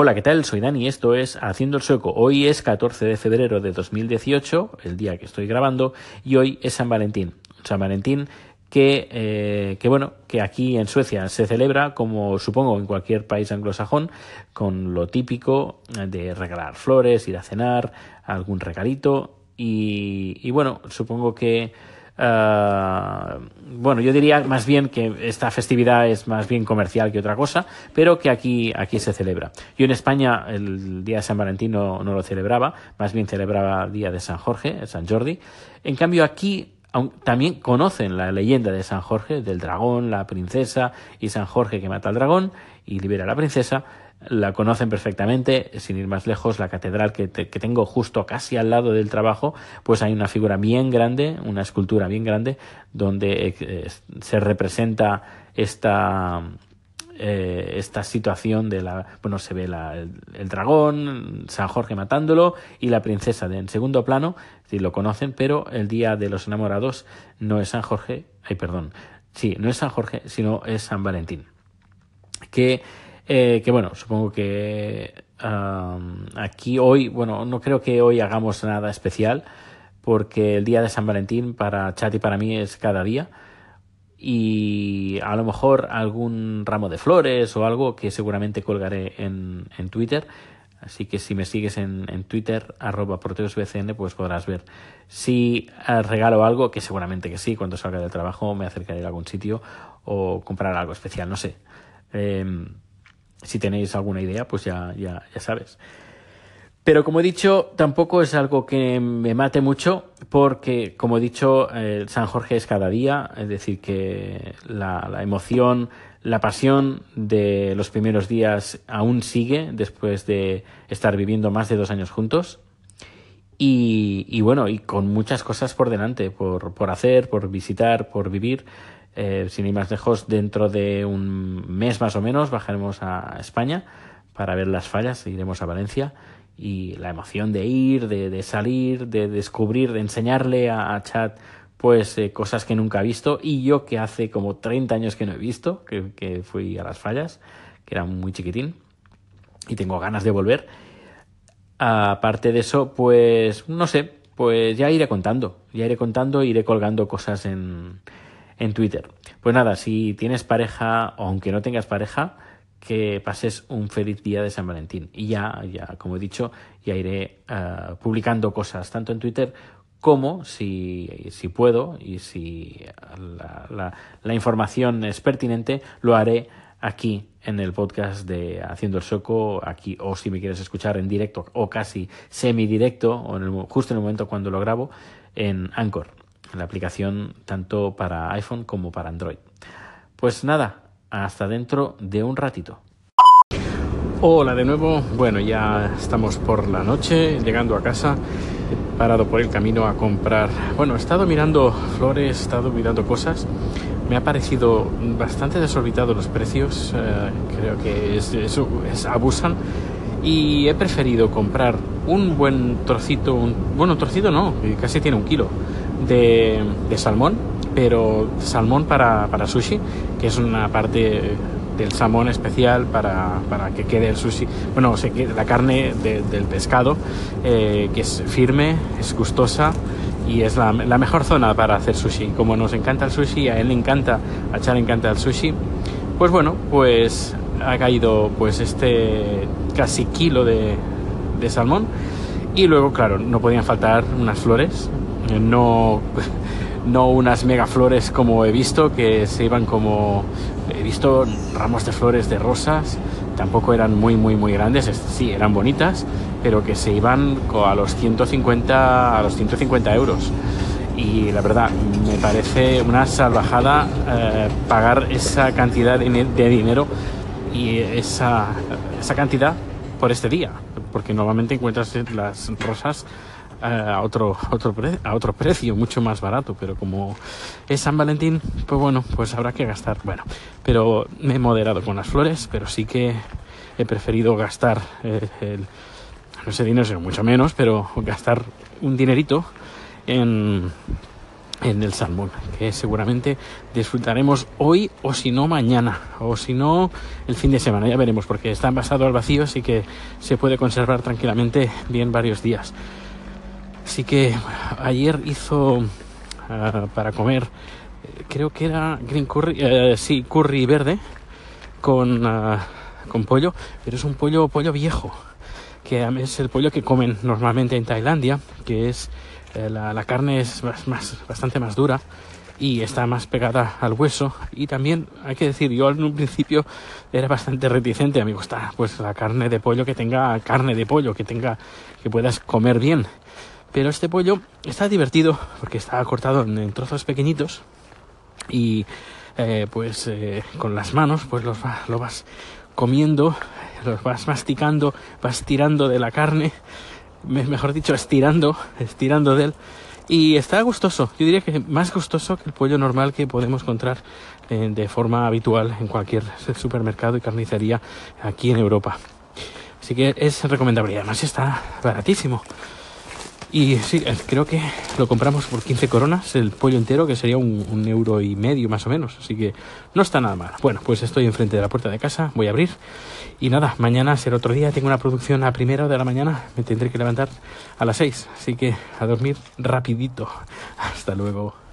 Hola, ¿qué tal? Soy Dani, esto es Haciendo el Sueco. Hoy es 14 de febrero de 2018, el día que estoy grabando, y hoy es San Valentín. San Valentín que, eh, que, bueno, que aquí en Suecia se celebra, como supongo en cualquier país anglosajón, con lo típico de regalar flores, ir a cenar, algún regalito, y, bueno, supongo que Uh, bueno, yo diría más bien que esta festividad es más bien comercial que otra cosa, pero que aquí, aquí se celebra. Yo en España el día de San Valentín no, no lo celebraba, más bien celebraba el día de San Jorge, San Jordi. En cambio aquí también conocen la leyenda de San Jorge, del dragón, la princesa y San Jorge que mata al dragón y libera a la princesa la conocen perfectamente, sin ir más lejos, la catedral que, tengo justo casi al lado del trabajo, pues hay una figura bien grande, una escultura bien grande, donde eh, se representa esta, eh, esta situación de la, bueno, se ve el, dragón, San Jorge matándolo y la princesa en segundo plano, si lo conocen, pero el día de los enamorados no es San Jorge, ay, perdón, sí, no es San Jorge, sino es San Valentín. Que eh, que bueno, supongo que aquí hoy, bueno, no creo que hoy hagamos nada especial, porque el día de San Valentín para Chat y para mí es cada día. Y a lo mejor algún ramo de flores o algo que seguramente colgaré en, en Twitter. Así que si me sigues en, en Twitter, arroba proteusbcn, pues podrás ver si eh, regalo algo, que seguramente que sí, cuando salga del trabajo me acercaré a algún sitio o comprar algo especial, no sé. Eh, si tenéis alguna idea, pues ya, ya, ya sabes. Pero como he dicho, tampoco es algo que me mate mucho porque, como he dicho, San Jorge es cada día, es decir, que la, la, emoción, la pasión de los primeros días aún sigue después de estar viviendo más de dos años juntos. Y, y bueno, y con muchas cosas por delante, por, por hacer, por visitar, por vivir. Eh, sin ir más lejos, dentro de un mes más o menos bajaremos a España para ver las fallas, iremos a Valencia y la emoción de ir, de, salir, de descubrir, de enseñarle a, Chad pues eh, cosas que nunca ha visto y yo que hace como 30 años que no he visto, que, que fui a las fallas, que era muy chiquitín y tengo ganas de volver. Aparte de eso, pues no sé, pues ya iré contando, ya iré contando, iré colgando cosas en, en Twitter. Pues nada, si tienes pareja o aunque no tengas pareja, que pases un feliz día de San Valentín. Y ya, ya como he dicho, ya iré uh, publicando cosas tanto en Twitter como, si, si puedo y si la, información es pertinente, lo haré aquí en el podcast de Haciendo el Soco, aquí, o si me quieres escuchar en directo o casi semidirecto, o en el, justo en el momento cuando lo grabo, en Anchor la aplicación tanto para iPhone como para Android. Pues nada, hasta dentro de un ratito. Hola de nuevo, bueno ya estamos por la noche llegando a casa, he parado por el camino a comprar, bueno he estado mirando flores, he estado mirando cosas, me ha parecido bastante desorbitado los precios, eh, creo que es, es, es, abusan. Y he preferido comprar un buen trocito, un, bueno trocito no, casi tiene un kilo, de, salmón, pero salmón para, para, sushi, que es una parte del salmón especial para, para que quede el sushi, bueno, la carne de, del pescado, eh, que es firme, es gustosa y es la, la, mejor zona para hacer sushi. Como nos encanta el sushi, a él le encanta, a Char le encanta el sushi, pues bueno, pues ha caído pues este casi kilo de, de salmón y luego, claro, no podían faltar unas flores, no, no unas mega flores como he visto, que se iban como... He visto ramos de flores de rosas, tampoco eran muy, muy, muy grandes, sí, eran bonitas, pero que se iban a los 150, a los 150 euros. Y la verdad, me parece una salvajada eh, pagar esa cantidad de dinero y esa, esa cantidad por este día, porque normalmente encuentras las rosas a otro, otro a otro precio, mucho más barato, pero como es San Valentín, pues bueno, pues habrá que gastar. Bueno, pero me he moderado con las flores, pero sí que he preferido gastar eh, el, no sé dinero, mucho menos, pero gastar un dinerito en, en el salmón, que seguramente disfrutaremos hoy o si no mañana, o si no el fin de semana, ya veremos, porque está envasado al vacío, así que se puede conservar tranquilamente bien varios días. Así que ayer hizo ah, para comer, creo que era green curry, eh, sí, curry verde con, ah, con pollo, pero es un pollo, pollo viejo, que es el pollo que comen normalmente en Tailandia, que es eh, la, carne es más, bastante más dura y está más pegada al hueso. Y también hay que decir yo en un principio era bastante reticente a mí gusta pues la carne de pollo que tenga carne de pollo que tenga que puedas comer bien pero este pollo está divertido porque está cortado en, trozos pequeñitos y eh, pues eh, con las manos pues los lo vas comiendo los vas masticando vas tirando de la carne mejor dicho, estirando, estirando de él. Y está gustoso, yo diría que más gustoso que el pollo normal que podemos encontrar eh, de forma habitual en cualquier supermercado y carnicería aquí en Europa. Así que es recomendable además está baratísimo. Y sí, eh, creo que lo compramos por 15 coronas, el pollo entero, que sería un, euro y medio más o menos. Así que no está nada mal. Bueno, pues estoy enfrente de la puerta de casa, voy a abrir. Y nada, mañana será otro día. Tengo una producción a primera de la mañana. Me tendré que levantar a las 6. Así que a dormir rapidito. Hasta luego.